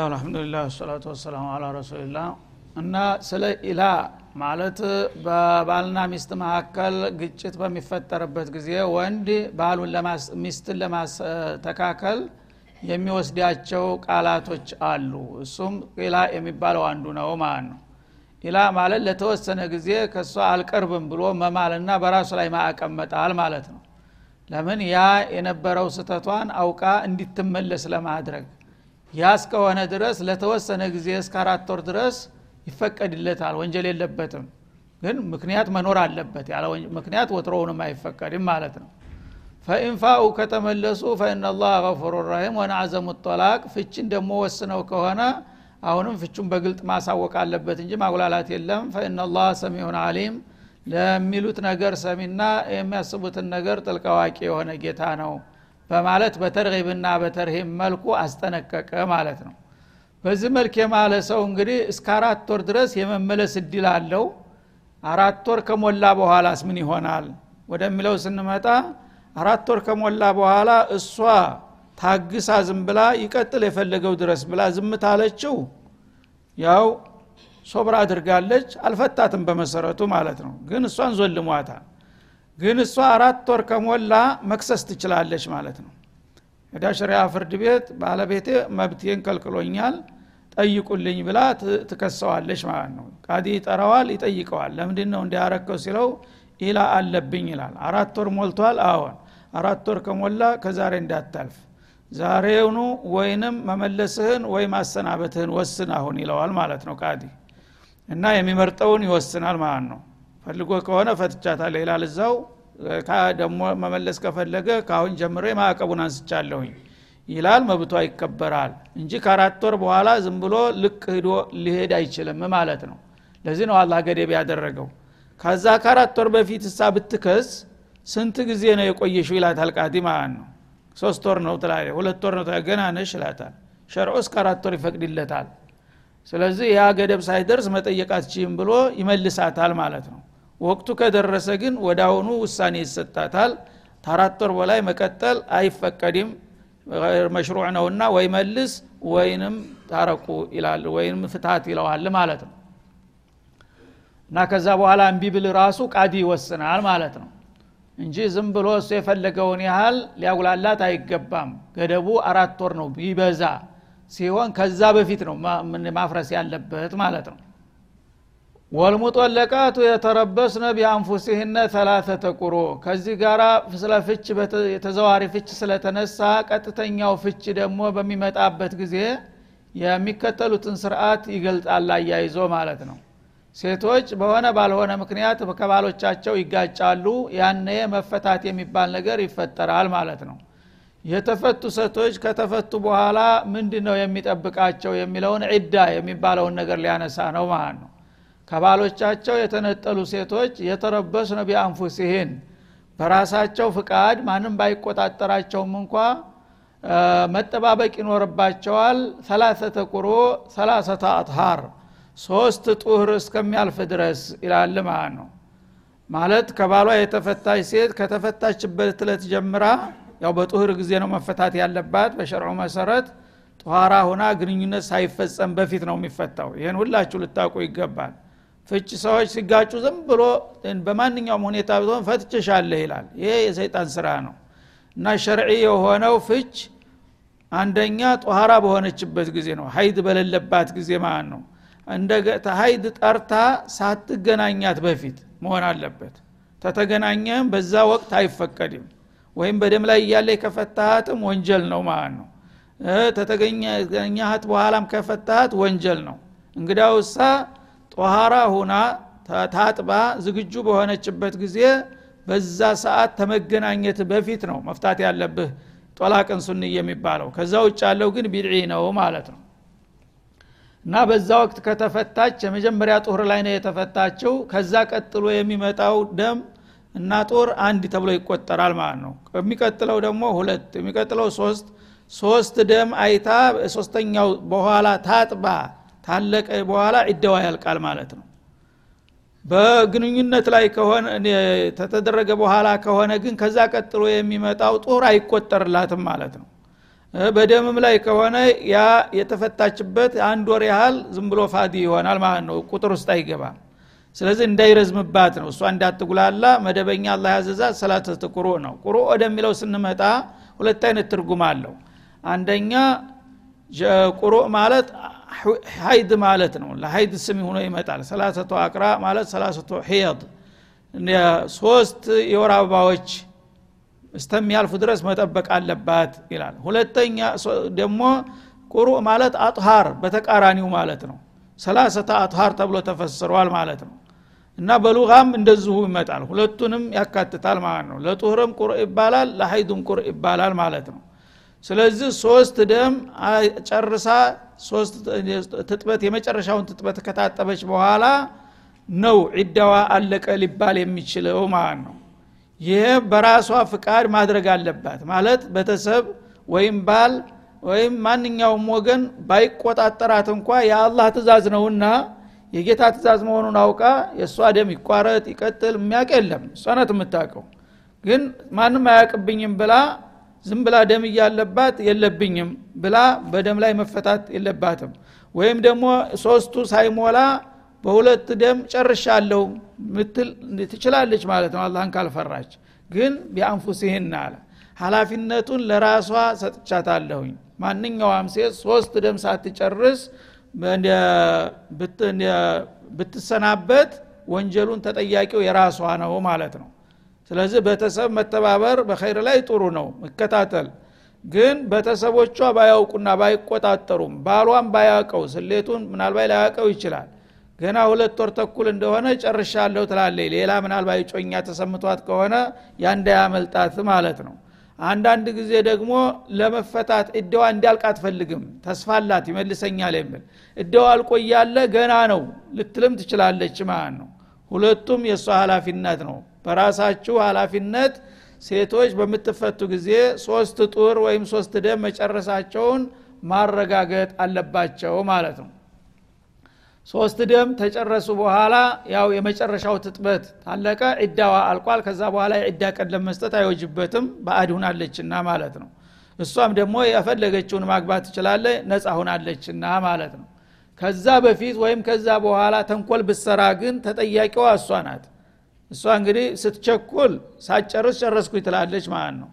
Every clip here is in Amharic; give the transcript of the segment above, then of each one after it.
ብስሚላህ አልሐምዱሊላህ ወሰላቱ ወሰላሙ አላ ረሱልላህ እና ስለ ኢላ ማለት በባልና ሚስት መካከል ግጭት በሚፈጠርበት ጊዜ ወንድ ባሉን ሚስትን ለማስተካከል የሚወስዳቸው ቃላቶች አሉ። እሱም ኢላ የሚባለው አንዱ ነው ማለት ነው። ኢላ ማለት ለተወሰነ ጊዜ ከእሷ አልቀርብም ብሎ መማልና በራሱ ላይ ማዕቀመጣል ማለት ነው። ለምን? ያ የነበረው ስተቷን አውቃ እንዲትመለስ ለማድረግ ያ እስከሆነ ድረስ ለተወሰነ ጊዜ እስከ አራት ወር ድረስ ይፈቀድለታል ወንጀል የለበትም። ግን ምክንያት መኖር አለበት ያለ ምክንያት ወትሮውንም አይፈቀድም ማለት ነው። ፈኢንፋኡ ከተመለሱ ፈኢናላህ ገፉሩ ረሂም ወነአዘሙ ጠላቅ ፍችን ደግሞ ወስነው ከሆነ አሁንም ፍቹን በግልጥ ማሳወቅ አለበት እንጂ ማጉላላት የለም። ፈኢናላህ ሰሚዑን አሊም ለሚሉት ነገር ሰሚና የሚያስቡትን ነገር ጥልቅ አዋቂ የሆነ ጌታ ነው በማለት በተርሂብና በተርሂብ መልኩ አስጠነቀቀ ማለት ነው። በዚህ መልክ የማለ ሰው እንግዲህ እስከ አራት ወር ድረስ የመመለስ እድል አለው። አራት ወር ከሞላ በኋላስ ምን ይሆናል? ወደሚለው ስንመጣ አራት ወር ከሞላ በኋላ እሷ ታግሳ ዝም ብላ ይቀጥል የፈለገው ድረስ ብላ ዝምት አለችው ያው ሶብር አድርጋለች አልፈታትም በመሰረቱ ማለት ነው። ግን እሷን ዞልሟታል ግን እሷ አራት ወር ከሞላ መክሰስ ትችላለች ማለት ነው። ወዳ ፍርድ ቤት ባለቤቴ መብቴን ከልክሎኛል ጠይቁልኝ ብላ ትከሰዋለች ማለት ነው። ቃዲ ይጠራዋል ይጠይቀዋል። ለምንድ ነው እንዲያረከው ሲለው ኢላ አለብኝ ይላል። አራት ወር ሞልቷል? አዎን። አራት ወር ከሞላ ከዛሬ እንዳታልፍ። ዛሬውኑ ወይንም መመለስህን ወይ ማሰናበትህን ወስን አሁን ይለዋል ማለት ነው ቃዲ። እና የሚመርጠውን ይወስናል ማለት ነው ፈልጎ ከሆነ ፈትቻታለ ይላል እዛው። ደግሞ መመለስ ከፈለገ ካሁን ጀምሬ ማዕቀቡን አንስቻለሁኝ ይላል። መብቷ ይከበራል እንጂ ከአራት ወር በኋላ ዝም ብሎ ልቅ ሂዶ ሊሄድ አይችልም ማለት ነው። ለዚህ ነው አላህ ገደብ ያደረገው። ከዛ ከአራት ወር በፊት እሳ ብትከስ ስንት ጊዜ ነው የቆየሽው ይላታል ቃዲ ማለት ነው። ሶስት ወር ነው ትላ ሁለት ወር ነው ገና ነሽ ይላታል። ሸርዑ እስከ አራት ወር ይፈቅድለታል። ስለዚህ ያ ገደብ ሳይደርስ መጠየቅ አትችይም ብሎ ይመልሳታል ማለት ነው ወቅቱ ከደረሰ ግን ወዳውኑ ውሳኔ ይሰጣታል። ታራት በላይ መቀጠል አይፈቀድም። መሽሩዕ ነውና ወይ መልስ ወይንም ታረቁ ይላል ወይም ፍትሀት ይለዋል ማለት ነው። እና ከዛ በኋላ እምቢ ብል ራሱ ቃዲ ይወስናል ማለት ነው። እንጂ ዝም ብሎ እሱ የፈለገውን ያህል ሊያጉላላት አይገባም። ገደቡ አራት ወር ነው ቢበዛ ሲሆን ከዛ በፊት ነው ማፍረስ ያለበት ማለት ነው ወልሙጠለቃቱ የተረበስነ ቢአንፉሲህነ ተላተተ ቁሮ ከዚህ ጋር ስለ ፍች የተዘዋሪ ፍች ስለተነሳ ቀጥተኛው ፍች ደግሞ በሚመጣበት ጊዜ የሚከተሉትን ስርዓት ይገልጣል አያይዞ ማለት ነው። ሴቶች በሆነ ባልሆነ ምክንያት ከባሎቻቸው ይጋጫሉ። ያነ መፈታት የሚባል ነገር ይፈጠራል ማለት ነው። የተፈቱ ሴቶች ከተፈቱ በኋላ ምንድ ነው የሚጠብቃቸው የሚለውን ዒዳ የሚባለውን ነገር ሊያነሳ ነው ማለት ነው ከባሎቻቸው የተነጠሉ ሴቶች የተረበሱ ነው ቢአንፉሲህን በራሳቸው ፍቃድ ማንም ባይቆጣጠራቸውም እንኳ መጠባበቅ ይኖርባቸዋል። ሰላሰተ ቁሮ ሰላሰተ አጥሃር ሶስት ጡህር እስከሚያልፍ ድረስ ይላል ማለት ነው። ማለት ከባሏ የተፈታች ሴት ከተፈታችበት እለት ጀምራ ያው በጡህር ጊዜ ነው መፈታት ያለባት። በሸርዑ መሰረት ጧራ ሁና ግንኙነት ሳይፈጸም በፊት ነው የሚፈታው። ይህን ሁላችሁ ልታውቁ ይገባል ፍች ሰዎች ሲጋጩ ዝም ብሎ በማንኛውም ሁኔታ ቢሆን ፈትችሻለህ ይላል። ይሄ የሰይጣን ስራ ነው። እና شرعي የሆነው ፍች አንደኛ طاهرة በሆነችበት ጊዜ ነው። حيض በሌለባት ጊዜ ማለት ነው። እንደ حيض ጠርታ ሳትገናኛት በፊት መሆን አለበት። ተተገናኘም በዛ ወቅት አይፈቀድም። ወይም በደም ላይ እያለ ከፈታሃትም ወንጀል ነው ማለት ነው። ተተገኛሃት በኋላም ከፈታሃት ወንጀል ነው። እንግዳውሳ طاهرة ሁና ታጥባ ዝግጁ በሆነችበት ጊዜ በዛ ሰዓት ተመገናኘት በፊት ነው መፍታት ያለብህ ጦላቅን ሱን የሚባለው። ከዛ ውጭ ያለው ግን ቢድዒ ነው ማለት ነው። እና በዛ ወቅት ከተፈታች የመጀመሪያ ጡር ላይ ነው የተፈታችው። ከዛ ቀጥሎ የሚመጣው ደም እና ጦር አንድ ተብሎ ይቆጠራል ማለት ነው። የሚቀጥለው ደግሞ ሁለት የሚቀጥለው ሶስት። ሶስት ደም አይታ ሶስተኛው በኋላ ታጥባ ታለቀ በኋላ ዒደዋ ያልቃል ማለት ነው። በግንኙነት ላይ ከሆነ ተተደረገ በኋላ ከሆነ ግን ከዛ ቀጥሎ የሚመጣው ጦር አይቆጠርላትም ማለት ነው። በደምም ላይ ከሆነ ያ የተፈታችበት አንድ ወር ያህል ዝም ብሎ ፋዲ ይሆናል ማለት ነው። ቁጥር ውስጥ አይገባም። ስለዚህ እንዳይረዝምባት ነው። እሷ እንዳትጉላላ መደበኛ አላህ ያዘዛት ሰላተት ቁሩ ነው። ቁሩ ወደሚለው ስንመጣ ሁለት አይነት ትርጉም አለው። አንደኛ قرء ማለት حيض ማለት ነው። ለ حيض ስም ሆኖ ይመጣል። ثلاثة أقراء ማለት ثلاثة حيض ሶስት የወር አበባዎች እስተሚያልፉ ድረስ መጠበቅ አለባት ይላል። ሁለተኛ ደግሞ قرء ማለት أطهار በተቃራኒው ማለት ነው። ثلاثة أطهار ተብሎ ተፈስሯል ማለት ነው። እና በ لغة ም እንደዚሁ ይመጣል። ሁለቱንም ያካትታል ማለት ነው። ለ طهر ም قرء ይባላል ለ حيض ኡም قرء ይባላል ማለት ነው ስለዚህ ሶስት ደም ጨርሳ ትጥበት የመጨረሻውን ትጥበት ከታጠበች በኋላ ነው ዒዳዋ አለቀ ሊባል የሚችለው ማለት ነው። ይሄ በራሷ ፍቃድ ማድረግ አለባት። ማለት ቤተሰብ ወይም ባል ወይም ማንኛውም ወገን ባይቆጣጠራት እንኳ የአላህ ትእዛዝ ነውና የጌታ ትእዛዝ መሆኑን አውቃ የእሷ ደም ይቋረጥ ይቀጥል የሚያውቅ የለም። እሷ የምታውቀው። ግን ማንም አያውቅብኝም ብላ ዝም ብላ ደም እያለባት የለብኝም ብላ በደም ላይ መፈታት የለባትም። ወይም ደግሞ ሶስቱ ሳይሞላ በሁለት ደም ጨርሻለሁ ትችላለች ማለት ነው። አላህን ካልፈራች ግን ቢአንፉሲህን አለ። ሀላፊነቱን ለራሷ ሰጥቻታለሁኝ። ማንኛውም ሴት ሶስት ደም ሳትጨርስ ብትሰናበት ወንጀሉን ተጠያቂው የራሷ ነው ማለት ነው ስለዚህ ቤተሰብ መተባበር በኸይር ላይ ጥሩ ነው መከታተል። ግን ቤተሰቦቿ ባያውቁና ባይቆጣጠሩም ባሏም ባያውቀው ስሌቱን ምናልባት ላያውቀው ይችላል። ገና ሁለት ወር ተኩል እንደሆነ ጨርሻለሁ ትላለች። ሌላ ምናልባት ጮኛ ተሰምቷት ከሆነ ያንዳያመልጣት ማለት ነው። አንዳንድ ጊዜ ደግሞ ለመፈታት እደዋ እንዲያልቅ አትፈልግም። ተስፋላት ይመልሰኛል የሚል እደዋ አልቆ እያለ ገና ነው ልትልም ትችላለች ማለት ነው። ሁለቱም የእሷ ሀላፊነት ነው በራሳችሁ ሀላፊነት ሴቶች በምትፈቱ ጊዜ ሶስት ጡር ወይም ሶስት ደም መጨረሳቸውን ማረጋገጥ አለባቸው ማለት ነው። ሶስት ደም ተጨረሱ በኋላ ያው የመጨረሻው ትጥበት ታለቀ ዒዳዋ አልቋል። ከዛ በኋላ የዒዳ ቀን ለመስጠት አይወጅበትም በአድ ሁናለችና ማለት ነው። እሷም ደግሞ የፈለገችውን ማግባት ትችላለ ነፃ ሁናለችና ማለት ነው። ከዛ በፊት ወይም ከዛ በኋላ ተንኮል ብሰራ ግን ተጠያቂዋ እሷ ናት እሷ እንግዲህ ስትቸኩል ሳጨርስ ጨረስኩ ትላለች ማለት ነው።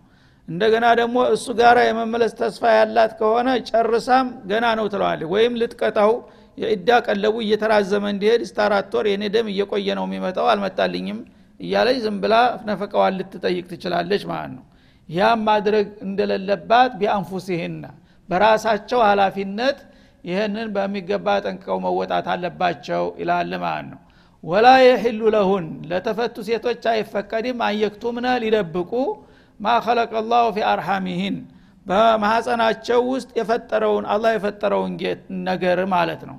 እንደገና ደግሞ እሱ ጋር የመመለስ ተስፋ ያላት ከሆነ ጨርሳም ገና ነው ትለዋለች። ወይም ልጥቀጣው የእዳ ቀለቡ እየተራዘመ እንዲሄድ እስተ አራት ወር የኔ ደም እየቆየ ነው የሚመጣው አልመጣልኝም እያለች ዝም ብላ ነፈቀዋን ልትጠይቅ ትችላለች ማለት ነው። ያም ማድረግ እንደሌለባት ቢአንፉሲህና በራሳቸው ሀላፊነት ይህንን በሚገባ ጠንቅቀው መወጣት አለባቸው ይላል ማለት ነው ወላ የሕሉ ለሁን ለተፈቱ ሴቶች አይፈቀድም አየክቱምነ ሊደብቁ። ማ ከለቀ ላሁ ፊ አርሐሚህን በማሐፀናቸው ውስጥ የፈጠረውን አላህ የፈጠረውን ነገር ማለት ነው።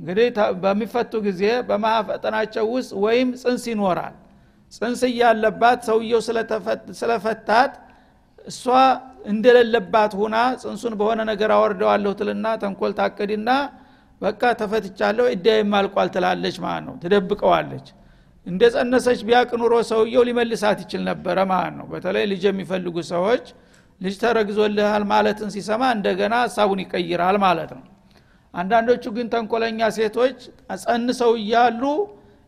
እንግዲህ በሚፈቱ ጊዜ በማፈጠናቸው ውስጥ ወይም ጽንስ ይኖራል። ጽንስ እያለባት ሰውየው ስለፈታት እሷ እንደሌለባት ሁና ጽንሱን በሆነ ነገር አወርደዋለሁ ትልና ተንኮል ታቅድና በቃ ተፈትቻለሁ እዳይም አልቋል ትላለች ማለት ነው። ትደብቀዋለች። እንደ ጸነሰች ቢያቅ ኑሮ ሰውየው ሊመልሳት ይችል ነበረ ማለት ነው። በተለይ ልጅ የሚፈልጉ ሰዎች ልጅ ተረግዞልሃል ማለትን ሲሰማ እንደገና ሀሳቡን ይቀይራል ማለት ነው። አንዳንዶቹ ግን ተንኮለኛ ሴቶች ጸንሰው እያሉ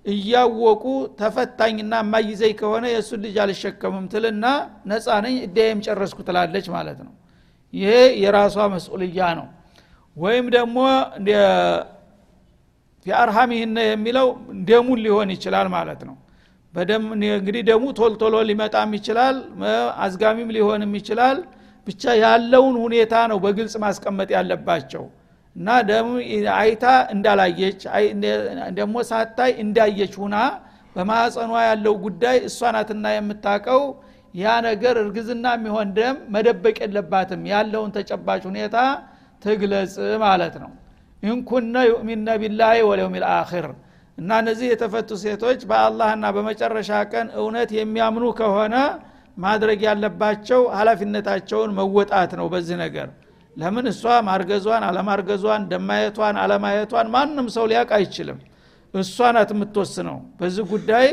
እያወቁ ተፈታኝና የማይዘኝ ከሆነ የእሱን ልጅ አልሸከምም ትልና ነፃ ነኝ እዳይም ጨረስኩ ትላለች ማለት ነው። ይሄ የራሷ መስኡልያ ነው ወይም ደግሞ ፊአርሃሚህነ የሚለው ደሙን ሊሆን ይችላል ማለት ነው። በደም እንግዲህ ደሙ ቶልቶሎ ሊመጣም ይችላል አዝጋሚም ሊሆንም ይችላል። ብቻ ያለውን ሁኔታ ነው በግልጽ ማስቀመጥ ያለባቸው። እና ደሙ አይታ እንዳላየች ደግሞ ሳታይ እንዳየች ሁና በማህፀኗ ያለው ጉዳይ እሷ ናትና የምታቀው ያ ነገር እርግዝና የሚሆን ደም መደበቅ የለባትም። ያለውን ተጨባጭ ሁኔታ ትግለጽ ማለት ነው። ኢንኩነ ዩእሚነ ቢላህ ወልየውም ልአኪር እና እነዚህ የተፈቱ ሴቶች በአላህና በመጨረሻ ቀን እውነት የሚያምኑ ከሆነ ማድረግ ያለባቸው ሀላፊነታቸውን መወጣት ነው በዚህ ነገር። ለምን? እሷ ማርገዟን አለማርገዟን ደማየቷን አለማየቷን ማንም ሰው ሊያውቅ አይችልም። እሷ ናት የምትወስነው። በዚህ ጉዳይ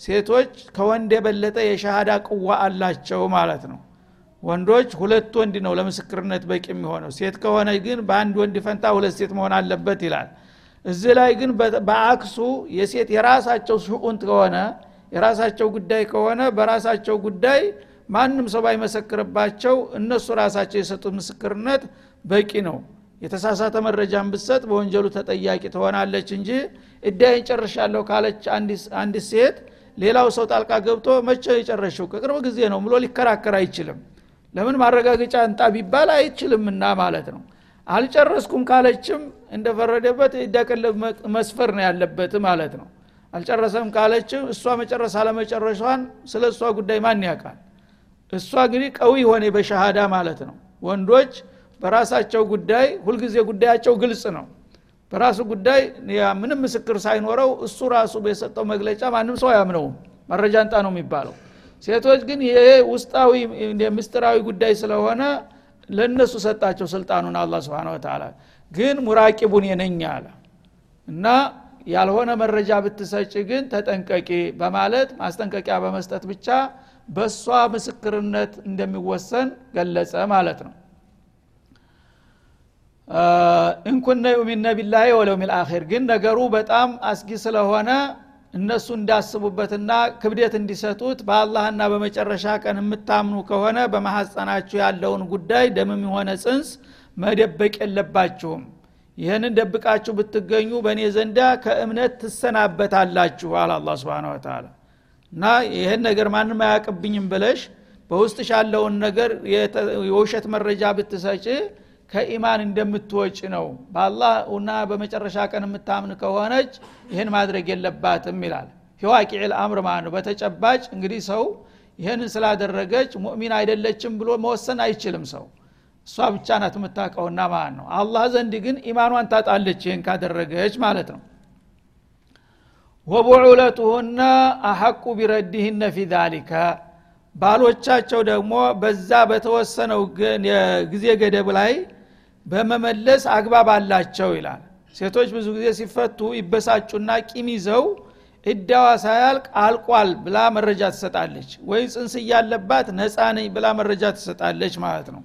ሴቶች ከወንድ የበለጠ የሻሃዳ ቅዋ አላቸው ማለት ነው ወንዶች ሁለት ወንድ ነው ለምስክርነት በቂ የሚሆነው። ሴት ከሆነ ግን በአንድ ወንድ ፈንታ ሁለት ሴት መሆን አለበት ይላል። እዚህ ላይ ግን በአክሱ የሴት የራሳቸው ሽኡን ከሆነ የራሳቸው ጉዳይ ከሆነ በራሳቸው ጉዳይ ማንም ሰው ባይመሰክርባቸው እነሱ ራሳቸው የሰጡት ምስክርነት በቂ ነው። የተሳሳተ መረጃን ብሰጥ በወንጀሉ ተጠያቂ ትሆናለች እንጂ እዳይን ጨርሻለሁ ካለች አንድ ሴት ሌላው ሰው ጣልቃ ገብቶ መቼ የጨረሽው? ከቅርብ ጊዜ ነው ብሎ ሊከራከር አይችልም ለምን ማረጋገጫ እንጣ ቢባል አይችልምና ማለት ነው። አልጨረስኩም ካለችም እንደፈረደበት እዳቀለብ መስፈር ነው ያለበት ማለት ነው። አልጨረሰም ካለችም እሷ መጨረስ አለመጨረሷን ስለ እሷ ጉዳይ ማን ያውቃል? እሷ እንግዲህ ቀዊ ሆነ በሸሃዳ ማለት ነው። ወንዶች በራሳቸው ጉዳይ ሁልጊዜ ጉዳያቸው ግልጽ ነው። በራሱ ጉዳይ ምንም ምስክር ሳይኖረው እሱ ራሱ በሰጠው መግለጫ ማንም ሰው አያምነውም። መረጃ እንጣ ነው የሚባለው ሴቶች ግን ውስጣዊ ምስጢራዊ ጉዳይ ስለሆነ ለእነሱ ሰጣቸው ስልጣኑን አላ ስብን ተላ ግን ሙራቂቡን የነኝ አለ። እና ያልሆነ መረጃ ብትሰጭ ግን ተጠንቀቂ በማለት ማስጠንቀቂያ በመስጠት ብቻ በእሷ ምስክርነት እንደሚወሰን ገለጸ ማለት ነው። እንኩነ ዩሚነ ቢላሂ ወለውም ልአኪር ግን ነገሩ በጣም አስጊ ስለሆነ እነሱ እንዳስቡበትና ክብደት እንዲሰጡት በአላህና በመጨረሻ ቀን የምታምኑ ከሆነ በማሐፀናችሁ ያለውን ጉዳይ ደምም የሆነ ጽንስ መደበቅ የለባችሁም። ይህንን ደብቃችሁ ብትገኙ በእኔ ዘንዳ ከእምነት ትሰናበታላችሁ አለ አላ ስብን ወተላ እና ይህን ነገር ማንም አያቅብኝም ብለሽ በውስጥሽ ያለውን ነገር የውሸት መረጃ ብትሰጭ ከኢማን እንደምትወጭ ነው። በአላህ እና በመጨረሻ ቀን የምታምን ከሆነች ይህን ማድረግ የለባትም ይላል። ፊዋቂዕ ልአምር ማለት ነው። በተጨባጭ እንግዲህ ሰው ይህንን ስላደረገች ሙእሚን አይደለችም ብሎ መወሰን አይችልም ሰው። እሷ ብቻ ናት የምታውቀውና ማለት ነው። አላህ ዘንድ ግን ኢማኗን ታጣለች ይህን ካደረገች ማለት ነው። ወቡዑለቱሁነ አሐቁ ቢረዲህነ ፊ ዛሊከ። ባሎቻቸው ደግሞ በዛ በተወሰነው ጊዜ ገደብ ላይ በመመለስ አግባብ አላቸው ይላል። ሴቶች ብዙ ጊዜ ሲፈቱ ይበሳጩና ቂም ይዘው እዳዋ ሳያልቅ አልቋል ብላ መረጃ ትሰጣለች። ወይ ጽንስ እያለባት ነፃ ነኝ ብላ መረጃ ትሰጣለች ማለት ነው።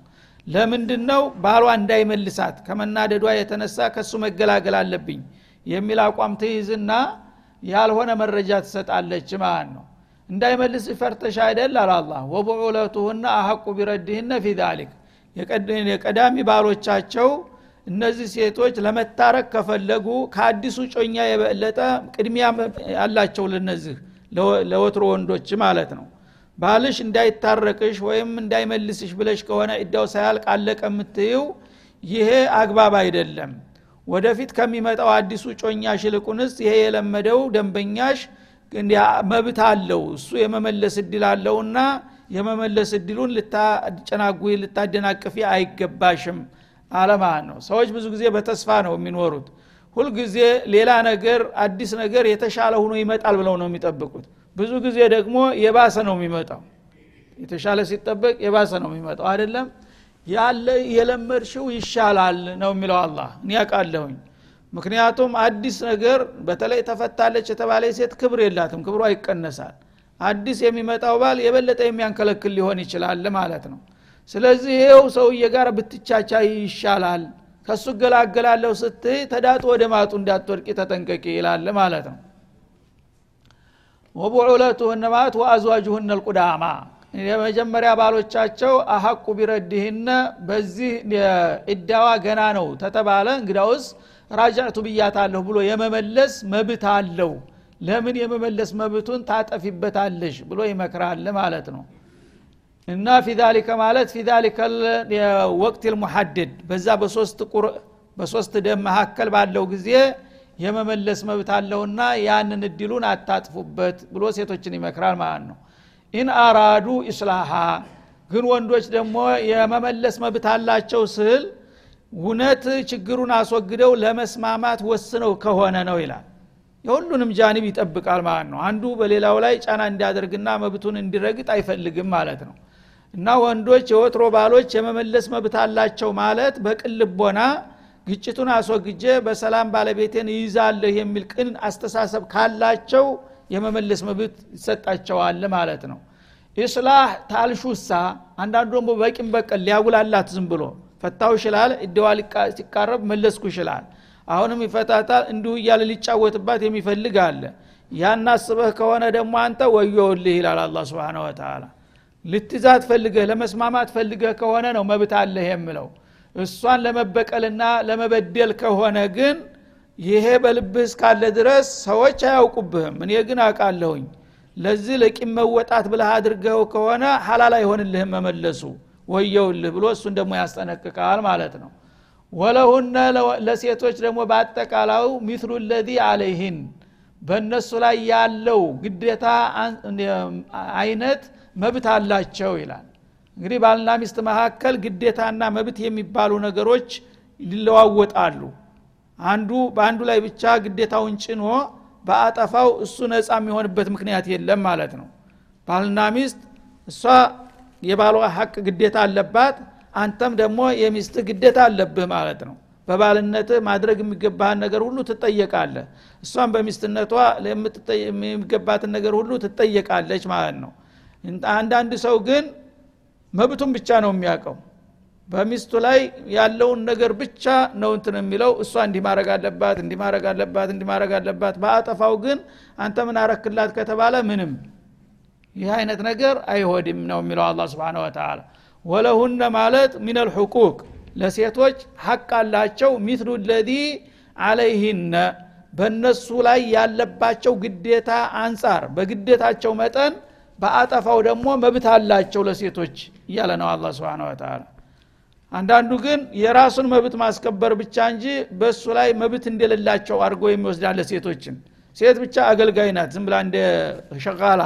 ለምንድን ነው ባሏ እንዳይመልሳት? ከመናደዷ የተነሳ ከሱ መገላገል አለብኝ የሚል አቋም ትይዝና ያልሆነ መረጃ ትሰጣለች ማለት ነው። እንዳይመልስ ፈርተሽ አይደል አላላ ወቡዑለቱሁና አሐቁ ቢረድህነ ፊ ዛሊክ የቀዳሚ ባሎቻቸው እነዚህ ሴቶች ለመታረቅ ከፈለጉ ከአዲሱ ጮኛ የበለጠ ቅድሚያ አላቸው ለነዚህ ለወትሮ ወንዶች ማለት ነው። ባልሽ እንዳይታረቅሽ ወይም እንዳይመልስሽ ብለሽ ከሆነ እዳው ሳያልቅ አለቀ የምትይው ይሄ አግባብ አይደለም። ወደፊት ከሚመጣው አዲሱ ጮኛሽ ይልቁንስ ይሄ የለመደው ደንበኛሽ መብት አለው እሱ የመመለስ እድል አለውና የመመለስ እድሉን ልታጨናጉ ልታደናቅፊ አይገባሽም አለማለት ነው። ሰዎች ብዙ ጊዜ በተስፋ ነው የሚኖሩት። ሁልጊዜ ሌላ ነገር አዲስ ነገር የተሻለ ሆኖ ይመጣል ብለው ነው የሚጠብቁት። ብዙ ጊዜ ደግሞ የባሰ ነው የሚመጣው። የተሻለ ሲጠበቅ የባሰ ነው የሚመጣው። አይደለም? ያለ የለመድሽው ይሻላል ነው የሚለው አላህ። እኔ ያውቃለሁኝ ምክንያቱም አዲስ ነገር በተለይ ተፈታለች የተባለ ሴት ክብር የላትም። ክብሯ ይቀነሳል አዲስ የሚመጣው ባል የበለጠ የሚያንከለክል ሊሆን ይችላል ማለት ነው። ስለዚህ ይኸው ሰውዬ ጋር ብትቻቻ ይሻላል። ከሱ እገላገላለሁ ስትይ ተዳጡ ወደ ማጡ እንዳትወድቂ ተጠንቀቂ ይላል ማለት ነው። ወቡዑለቱህነ ማለት ወአዝዋጅሁነ ልቁዳማ የመጀመሪያ ባሎቻቸው አሐቁ ቢረድህነ በዚህ እዳዋ ገና ነው ተተባለ። እንግዳውስ ራጃዕቱ ብያታለሁ ብሎ የመመለስ መብት አለው ለምን የመመለስ መብቱን ታጠፊበታለሽ ብሎ ይመክራል ማለት ነው። እና في ذلك ማለት في ذلك الوقت المحدد በዛ በሶስት قرء በሶስት ደም መካከል ባለው ጊዜ የመመለስ መብት አለውና ያንን እድሉን አታጥፉበት ብሎ ሴቶችን ይመክራል ማለት ነው። إن أرادوا إصلاحا ግን ወንዶች ደግሞ የመመለስ መብት አላቸው ስል እውነት ችግሩን አስወግደው ለመስማማት ወስነው ከሆነ ነው ይላል የሁሉንም ጃኒብ ይጠብቃል ማለት ነው። አንዱ በሌላው ላይ ጫና እንዲያደርግና መብቱን እንዲረግጥ አይፈልግም ማለት ነው። እና ወንዶች የወትሮ ባሎች የመመለስ መብት አላቸው ማለት በቅልቦና ግጭቱን አስወግጄ በሰላም ባለቤቴን ይይዛለሁ የሚል ቅን አስተሳሰብ ካላቸው የመመለስ መብት ይሰጣቸዋል ማለት ነው። ኢስላህ ታልሹሳ አንዳንዱ ደግሞ በቂም በቀል ሊያጉላላት ዝም ብሎ ፈታው ይችላል እደዋ ሲቃረብ መለስኩ ይችላል አሁንም ይፈታታል እንዲሁ እያለ ሊጫወትባት የሚፈልግ አለ። ያን አስበህ ከሆነ ደግሞ አንተ ወዮልህ ይላል አላ ስብን ወተላ ልትዛት ፈልገህ ለመስማማት ፈልገህ ከሆነ ነው መብት አለህ የምለው እሷን ለመበቀልና ለመበደል ከሆነ ግን ይሄ በልብህ እስካለ ድረስ ሰዎች አያውቁብህም። እኔ ግን አውቃለሁኝ። ለዚህ ለቂም መወጣት ብለህ አድርገው ከሆነ ሀላል አይሆንልህም መመለሱ። ወየውልህ ብሎ እሱን ደግሞ ያስጠነቅቃል ማለት ነው ወለሁነ ለሴቶች ደግሞ በአጠቃላዩ ሚትሉ ለዚ አለይህን በእነሱ ላይ ያለው ግዴታ አይነት መብት አላቸው ይላል። እንግዲህ ባልና ሚስት መካከል ግዴታና መብት የሚባሉ ነገሮች ሊለዋወጣሉ አንዱ በአንዱ ላይ ብቻ ግዴታውን ጭኖ በአጠፋው እሱ ነፃ የሚሆንበት ምክንያት የለም ማለት ነው። ባልና ሚስት እሷ የባሏ ሀቅ ግዴታ አለባት አንተም ደግሞ የሚስት ግዴታ አለብህ ማለት ነው። በባልነትህ ማድረግ የሚገባህን ነገር ሁሉ ትጠየቃለህ። እሷም በሚስትነቷ የሚገባትን ነገር ሁሉ ትጠየቃለች ማለት ነው። አንዳንድ ሰው ግን መብቱን ብቻ ነው የሚያውቀው። በሚስቱ ላይ ያለውን ነገር ብቻ ነው እንትን የሚለው። እሷ እንዲህ ማድረግ አለባት እንዲህ ማድረግ አለባት እንዲህ ማድረግ አለባት። በአጠፋው ግን አንተ ምን አረክላት ከተባለ ምንም። ይህ አይነት ነገር አይሆድም ነው የሚለው አላ ስብን ወተላ ወለሁነ ማለት ሚነል ሕቁቅ ለሴቶች ሐቅ አላቸው። ሚትሉ ለዚ አለይህነ በእነሱ ላይ ያለባቸው ግዴታ አንጻር በግዴታቸው መጠን በአጠፋው ደግሞ መብት አላቸው ለሴቶች እያለ ነው አላ ስብን ወተላ አንዳንዱ ግን የራሱን መብት ማስከበር ብቻ እንጂ በእሱ ላይ መብት እንደሌላቸው አድርጎ የሚወስዳለ ሴቶችን ሴት ብቻ አገልጋይ ናት ዝም ብላ እንደ ሸቃላ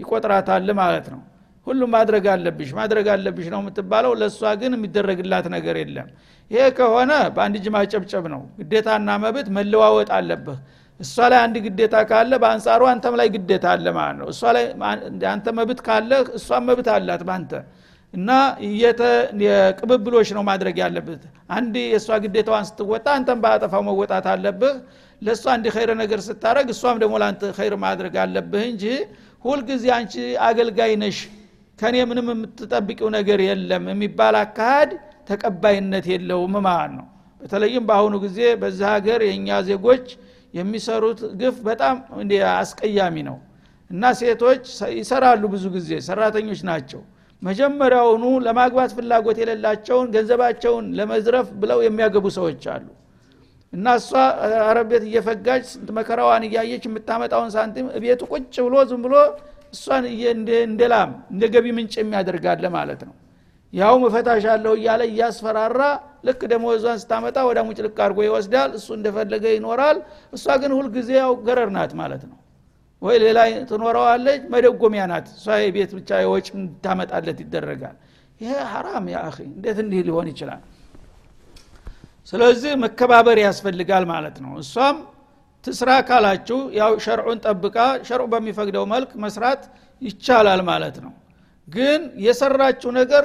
ይቆጥራታል ማለት ነው ሁሉም ማድረግ አለብሽ ማድረግ አለብሽ ነው የምትባለው። ለእሷ ግን የሚደረግላት ነገር የለም። ይሄ ከሆነ በአንድ እጅ ማጨብጨብ ነው። ግዴታና መብት መለዋወጥ አለብህ። እሷ ላይ አንድ ግዴታ ካለ በአንጻሩ አንተም ላይ ግዴታ አለ ማለት ነው። እሷ ላይ አንተ መብት ካለ እሷም መብት አላት በአንተ እና የቅብብሎች ነው ማድረግ ያለብህ። አንድ የእሷ ግዴታዋን ስትወጣ አንተም በአጠፋው መወጣት አለብህ። ለእሷ አንድ ኸይር ነገር ስታረግ እሷም ደግሞ ለአንተ ኸይር ማድረግ አለብህ እንጂ ሁልጊዜ አንቺ አገልጋይ ነሽ ከኔ ምንም የምትጠብቂው ነገር የለም የሚባል አካሃድ ተቀባይነት የለውም ማለት ነው። በተለይም በአሁኑ ጊዜ በዛ ሀገር የእኛ ዜጎች የሚሰሩት ግፍ በጣም አስቀያሚ ነው። እና ሴቶች ይሰራሉ ብዙ ጊዜ ሰራተኞች ናቸው። መጀመሪያውኑ ለማግባት ፍላጎት የሌላቸውን ገንዘባቸውን ለመዝረፍ ብለው የሚያገቡ ሰዎች አሉ። እና እሷ አረብ ቤት እየፈጋች ስንት መከራዋን እያየች የምታመጣውን ሳንቲም ቤቱ ቁጭ ብሎ ዝም ብሎ እሷን እንደ ላም እንደ ገቢ ምንጭ የሚያደርጋለ ማለት ነው። ያው መፈታሽ አለሁ እያለ እያስፈራራ ልክ ደሞዟን ስታመጣ ወደ ሙጭልቅ አድርጎ ይወስዳል። እሱ እንደፈለገ ይኖራል። እሷ ግን ሁልጊዜ ያው ገረር ናት ማለት ነው። ወይ ሌላ ትኖረዋለች መደጎሚያ ናት። እሷ የቤት ብቻ የወጭ እንታመጣለት ይደረጋል። ይሄ ሐራም ያ እንዴት እንዲህ ሊሆን ይችላል? ስለዚህ መከባበር ያስፈልጋል ማለት ነው። እሷም ትስራ ካላችሁ ያው ሸርዑን ጠብቃ ሸርዑ በሚፈቅደው መልክ መስራት ይቻላል ማለት ነው። ግን የሰራችው ነገር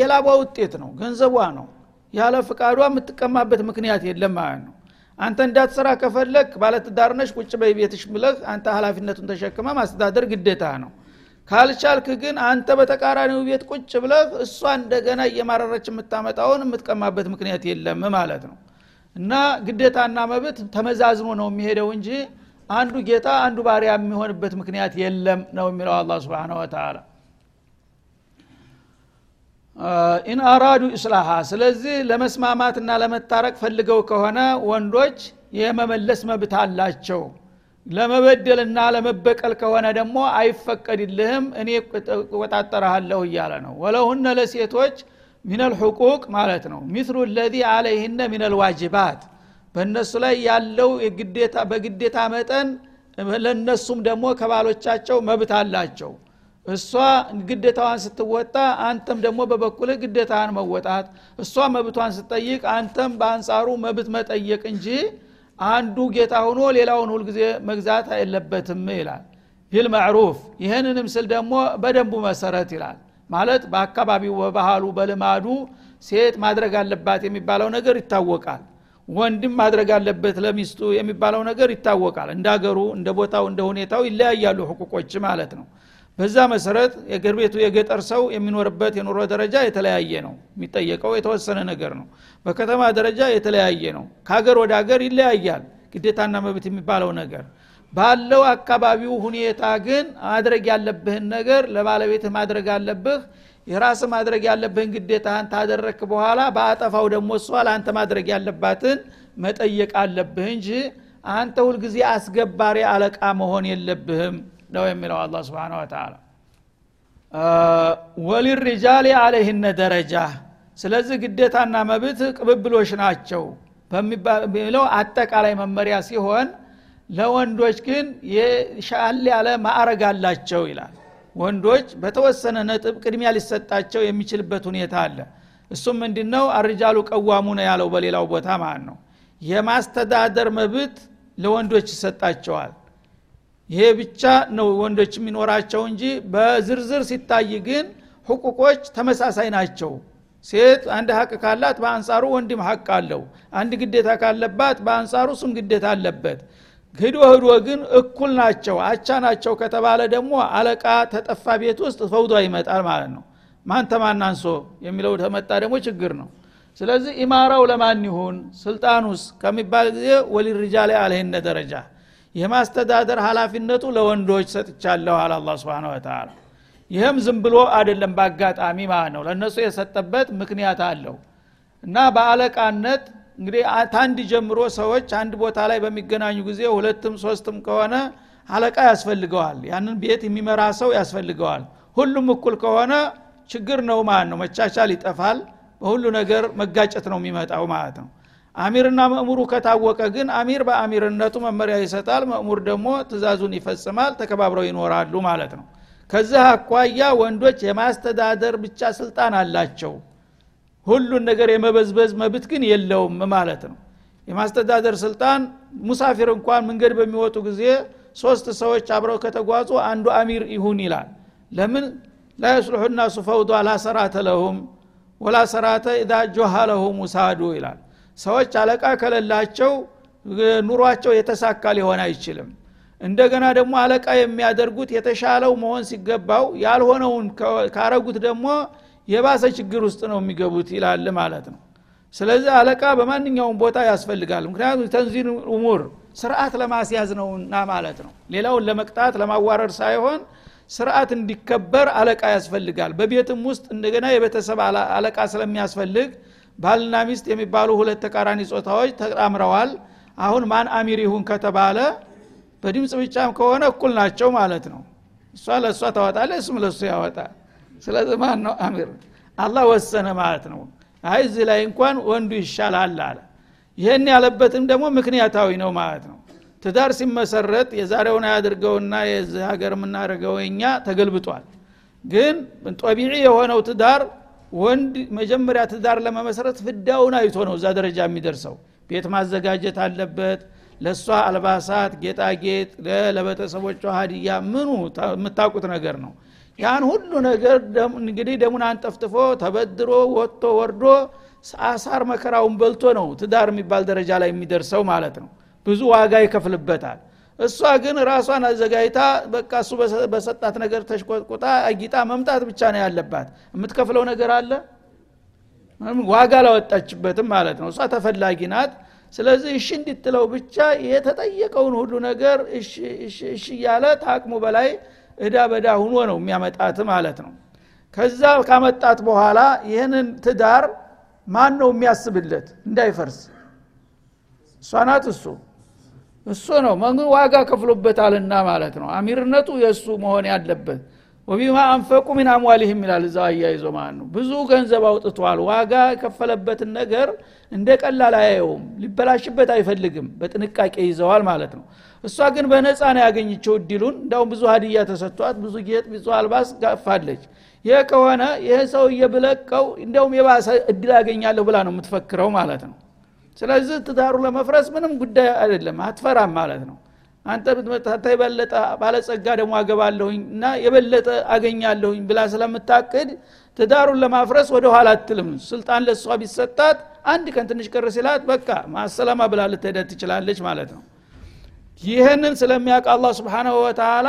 የላቧ ውጤት ነው ገንዘቧ ነው። ያለ ፍቃዷ የምትቀማበት ምክንያት የለም ማለት ነው። አንተ እንዳትሰራ ከፈለግ ባለትዳርነሽ ቁጭ በቤትሽ ብለህ አንተ ሀላፊነቱን ተሸክመ ማስተዳደር ግዴታ ነው። ካልቻልክ ግን አንተ በተቃራኒው ቤት ቁጭ ብለህ እሷ እንደገና እየማረረች የምታመጣውን የምትቀማበት ምክንያት የለም ማለት ነው እና ግዴታና መብት ተመዛዝኖ ነው የሚሄደው እንጂ አንዱ ጌታ አንዱ ባሪያ የሚሆንበት ምክንያት የለም ነው የሚለው الله سبحانه وتعالى إن أرادوا إصلاحا ስለዚህ ለመስማማትና ለመታረቅ ፈልገው ከሆነ ወንዶች የመመለስ መብት አላቸው። ለመበደልና ለመበቀል ከሆነ ደግሞ አይፈቀድልህም እኔ እቆጣጠርሃለሁ እያለ ነው። ولهن ለሴቶች من الحقوق ማለት ነው። مثل الذي عليهن من الواجبات በእነሱ ላይ ያለው በግዴታ መጠን ለእነሱም ደግሞ ከባሎቻቸው መብት አላቸው። እሷ ግዴታዋን ስትወጣ አንተም ደግሞ በበኩልህ ግዴታህን መወጣት እሷ መብቷን ስትጠይቅ አንተም በአንጻሩ መብት መጠየቅ እንጂ አንዱ ጌታ ሆኖ ሌላውን ሁልጊዜ መግዛት የለበትም ይላል። ቢል ማዕሩፍ ይህንንም ስል ደግሞ በደንቡ መሰረት ይላል ማለት በአካባቢው በባህሉ በልማዱ ሴት ማድረግ አለባት የሚባለው ነገር ይታወቃል። ወንድም ማድረግ አለበት ለሚስቱ የሚባለው ነገር ይታወቃል። እንደ አገሩ እንደ ቦታው እንደ ሁኔታው ይለያያሉ ህቁቆች ማለት ነው። በዛ መሰረት የገር ቤቱ የገጠር ሰው የሚኖርበት የኑሮ ደረጃ የተለያየ ነው። የሚጠየቀው የተወሰነ ነገር ነው። በከተማ ደረጃ የተለያየ ነው። ከሀገር ወደ ሀገር ይለያያል። ግዴታና መብት የሚባለው ነገር ባለው አካባቢው ሁኔታ ግን ማድረግ ያለብህን ነገር ለባለቤትህ ማድረግ አለብህ። የራስ ማድረግ ያለብህን ግዴታህን ታደረክ በኋላ በአጠፋው ደግሞ እሷ ለአንተ ማድረግ ያለባትን መጠየቅ አለብህ እንጂ አንተ ሁልጊዜ አስገባሪ አለቃ መሆን የለብህም ነው የሚለው አላ ስብን ወተላ ወሊሪጃሊ አለህነ ደረጃ። ስለዚህ ግዴታና መብት ቅብብሎች ናቸው በሚለው አጠቃላይ መመሪያ ሲሆን ለወንዶች ግን የሻል ያለ ማዕረግ አላቸው ይላል። ወንዶች በተወሰነ ነጥብ ቅድሚያ ሊሰጣቸው የሚችልበት ሁኔታ አለ። እሱም ምንድ ነው አርጃሉ ቀዋሙ ነው ያለው በሌላው ቦታ ማለት ነው። የማስተዳደር መብት ለወንዶች ይሰጣቸዋል። ይሄ ብቻ ነው ወንዶች የሚኖራቸው እንጂ በዝርዝር ሲታይ ግን ህቁቆች ተመሳሳይ ናቸው። ሴት አንድ ሀቅ ካላት በአንጻሩ ወንድም ሀቅ አለው። አንድ ግዴታ ካለባት በአንጻሩ እሱም ግዴታ አለበት ህዶ ህዶ ግን እኩል ናቸው አቻ ናቸው ከተባለ ደግሞ አለቃ ተጠፋ ቤት ውስጥ ፈውዷ ይመጣል ማለት ነው። ማን ተማናንሶ የሚለው ተመጣ ደግሞ ችግር ነው። ስለዚህ ኢማራው ለማን ይሁን? ስልጣኑስ ከሚባል ጊዜ ወሊርጃሌ አለህነ ደረጃ። የማስተዳደር ሀላፊነቱ ለወንዶች ሰጥቻለሁ አለ አላ ስብን ወተላ ይህም ዝም ብሎ አይደለም በአጋጣሚ ማለት ነው። ለእነሱ የሰጠበት ምክንያት አለው። እና በአለቃነት እንግዲህ ታንድ ጀምሮ ሰዎች አንድ ቦታ ላይ በሚገናኙ ጊዜ ሁለትም ሶስትም ከሆነ አለቃ ያስፈልገዋል። ያንን ቤት የሚመራ ሰው ያስፈልገዋል። ሁሉም እኩል ከሆነ ችግር ነው ማለት ነው። መቻቻል ይጠፋል። በሁሉ ነገር መጋጨት ነው የሚመጣው ማለት ነው። አሚርና መእሙሩ ከታወቀ ግን አሚር በአሚርነቱ መመሪያ ይሰጣል። መእሙር ደግሞ ትእዛዙን ይፈጽማል ተከባብረው ይኖራሉ ማለት ነው። ከዚህ አኳያ ወንዶች የማስተዳደር ብቻ ስልጣን አላቸው ሁሉን ነገር የመበዝበዝ መብት ግን የለውም ማለት ነው። የማስተዳደር ስልጣን ሙሳፊር እንኳን መንገድ በሚወጡ ጊዜ ሶስት ሰዎች አብረው ከተጓዙ አንዱ አሚር ይሁን ይላል። ለምን? ላ የስልሑ ናሱ ፈውዷ ላ ሰራተ ለሁም ወላ ኢዛ ጆሃ ለሁም ውሳዱ ይላል። ሰዎች አለቃ ከሌላቸው ኑሯቸው የተሳካ ሊሆን አይችልም። እንደገና ደግሞ አለቃ የሚያደርጉት የተሻለው መሆን ሲገባው ያልሆነውን ካረጉት ደግሞ የባሰ ችግር ውስጥ ነው የሚገቡት ይላል ማለት ነው። ስለዚህ አለቃ በማንኛውም ቦታ ያስፈልጋል። ምክንያቱም ተንዚን እሙር ስርዓት ለማስያዝ ነውና ማለት ነው። ሌላውን ለመቅጣት ለማዋረድ ሳይሆን ስርዓት እንዲከበር አለቃ ያስፈልጋል። በቤትም ውስጥ እንደገና የቤተሰብ አለቃ ስለሚያስፈልግ ባልና ሚስት የሚባሉ ሁለት ተቃራኒ ጾታዎች ተጣምረዋል። አሁን ማን አሚር ይሁን ከተባለ በድምፅ ብቻም ከሆነ እኩል ናቸው ማለት ነው። እሷ ለእሷ ታወጣለ እሱም ለእሱ ያወጣል ስለዚህ ማን ነው። አሚር አላህ ወሰነ ማለት ነው። አይ እዚህ ላይ እንኳን ወንዱ ይሻላል አለ። ይህን ያለበትም ደግሞ ምክንያታዊ ነው ማለት ነው። ትዳር ሲመሰረት የዛሬውን አያድርገውና የዚህ ሀገር የምናደርገው እኛ ተገልብጧል። ግን ጦቢዒ የሆነው ትዳር ወንድ መጀመሪያ ትዳር ለመመሰረት ፍዳውን አይቶ ነው እዛ ደረጃ የሚደርሰው። ቤት ማዘጋጀት አለበት ለእሷ አልባሳት ጌጣጌጥ ለቤተሰቦቿ ሀዲያ ምኑ? የምታውቁት ነገር ነው ያን ሁሉ ነገር እንግዲህ ደሙን አንጠፍጥፎ ተበድሮ ወጥቶ ወርዶ አሳር መከራውን በልቶ ነው ትዳር የሚባል ደረጃ ላይ የሚደርሰው ማለት ነው። ብዙ ዋጋ ይከፍልበታል። እሷ ግን ራሷን አዘጋጅታ በቃ እሱ በሰጣት ነገር ተሽቆጥቁጣ አጊጣ መምጣት ብቻ ነው ያለባት። የምትከፍለው ነገር አለ? ዋጋ ላወጣችበትም ማለት ነው። እሷ ተፈላጊ ናት። ስለዚህ እሺ እንድትለው ብቻ የተጠየቀውን ሁሉ ነገር እሺ እያለ ታቅሙ በላይ እዳ በዳ ሁኖ ነው የሚያመጣት ማለት ነው። ከዛ ካመጣት በኋላ ይህንን ትዳር ማን ነው የሚያስብለት? እንዳይፈርስ። እሷ ናት እሱ። እሱ ነው። ዋጋ ከፍሎበታልና ማለት ነው። አሚርነቱ የእሱ መሆን ያለበት ወቢማ አንፈቁ ሚን አምዋሊህም ይላል እዛው አያይዞ ማለት ነው። ብዙ ገንዘብ አውጥቷል። ዋጋ የከፈለበትን ነገር እንደ ቀላል አያየውም። ሊበላሽበት አይፈልግም። በጥንቃቄ ይዘዋል ማለት ነው። እሷ ግን በነፃ ነው ያገኘችው እድሉን። እንዳውም ብዙ ሀዲያ ተሰጥቷት ብዙ ጌጥ ብዙ አልባስ ጋፋለች። ይህ ከሆነ ይህ ሰውዬ ብለቀው እንዲያውም የባሰ እድል ያገኛለሁ ብላ ነው የምትፈክረው ማለት ነው። ስለዚህ ትዳሩ ለመፍረስ ምንም ጉዳይ አይደለም። አትፈራም ማለት ነው አንተ ብትመጣታ የበለጠ ባለጸጋ ደግሞ አገባለሁኝ እና የበለጠ አገኛለሁኝ ብላ ስለምታቅድ ትዳሩን ለማፍረስ ወደ ኋላ አትልም። ስልጣን ለእሷ ቢሰጣት አንድ ቀን ትንሽ ቅር ሲላት በቃ ማሰላማ ብላ ልትሄደት ትችላለች ማለት ነው። ይህንን ስለሚያውቅ አላ ስብሓናሁ ወተላ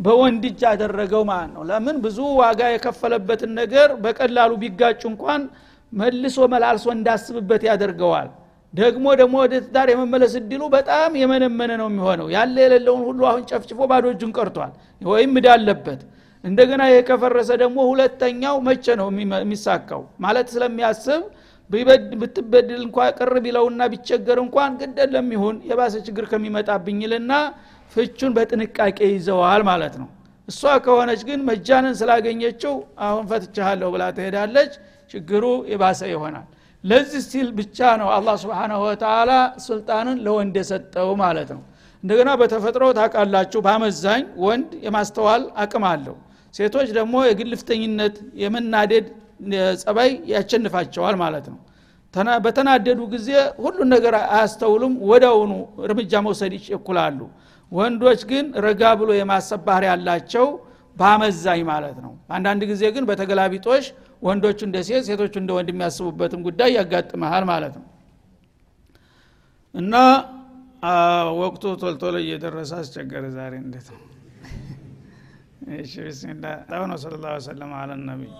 በወንድ እጅ አደረገው ማለት ነው። ለምን? ብዙ ዋጋ የከፈለበትን ነገር በቀላሉ ቢጋጩ እንኳን መልሶ መላልሶ እንዳስብበት ያደርገዋል ደግሞ ደግሞ ወደ ትዳር የመመለስ እድሉ በጣም የመነመነ ነው የሚሆነው። ያለ የሌለውን ሁሉ አሁን ጨፍጭፎ ባዶ እጁን ቀርቷል ወይም እዳ አለበት። እንደገና ይሄ ከፈረሰ ደግሞ ሁለተኛው መቼ ነው የሚሳካው? ማለት ስለሚያስብ ብትበድል እንኳ ቅር ቢለውና ቢቸገር እንኳን ግደል ለሚሆን የባሰ ችግር ከሚመጣብኝልና ፍቹን በጥንቃቄ ይዘዋል ማለት ነው። እሷ ከሆነች ግን መጃንን ስላገኘችው አሁን ፈትቻለሁ ብላ ትሄዳለች። ችግሩ የባሰ ይሆናል ለዚህ ሲል ብቻ ነው አላህ ስብንሁ ወተላ ስልጣንን ለወንድ የሰጠው ማለት ነው። እንደገና በተፈጥሮ ታውቃላችሁ በአመዛኝ ወንድ የማስተዋል አቅም አለው። ሴቶች ደግሞ የግልፍተኝነት የመናደድ ጸባይ ያቸንፋቸዋል ማለት ነው። በተናደዱ ጊዜ ሁሉን ነገር አያስተውሉም ወዳውኑ እርምጃ መውሰድ ይቸኩላሉ። ወንዶች ግን ረጋ ብሎ የማሰብ ባህር ያላቸው በአመዛኝ ማለት ነው። አንዳንድ ጊዜ ግን በተገላቢጦሽ ወንዶቹ እንደ ሴት ሴቶቹ እንደ ወንድ የሚያስቡበትም ጉዳይ ያጋጥመሃል ማለት ነው። እና ወቅቱ ቶልቶሎ እየደረሰ አስቸገረ ዛሬ እንዴት ነው? እሺ ብስሚላ አሁን ወሰለ ላሁ ሰለም አለ ነቢይ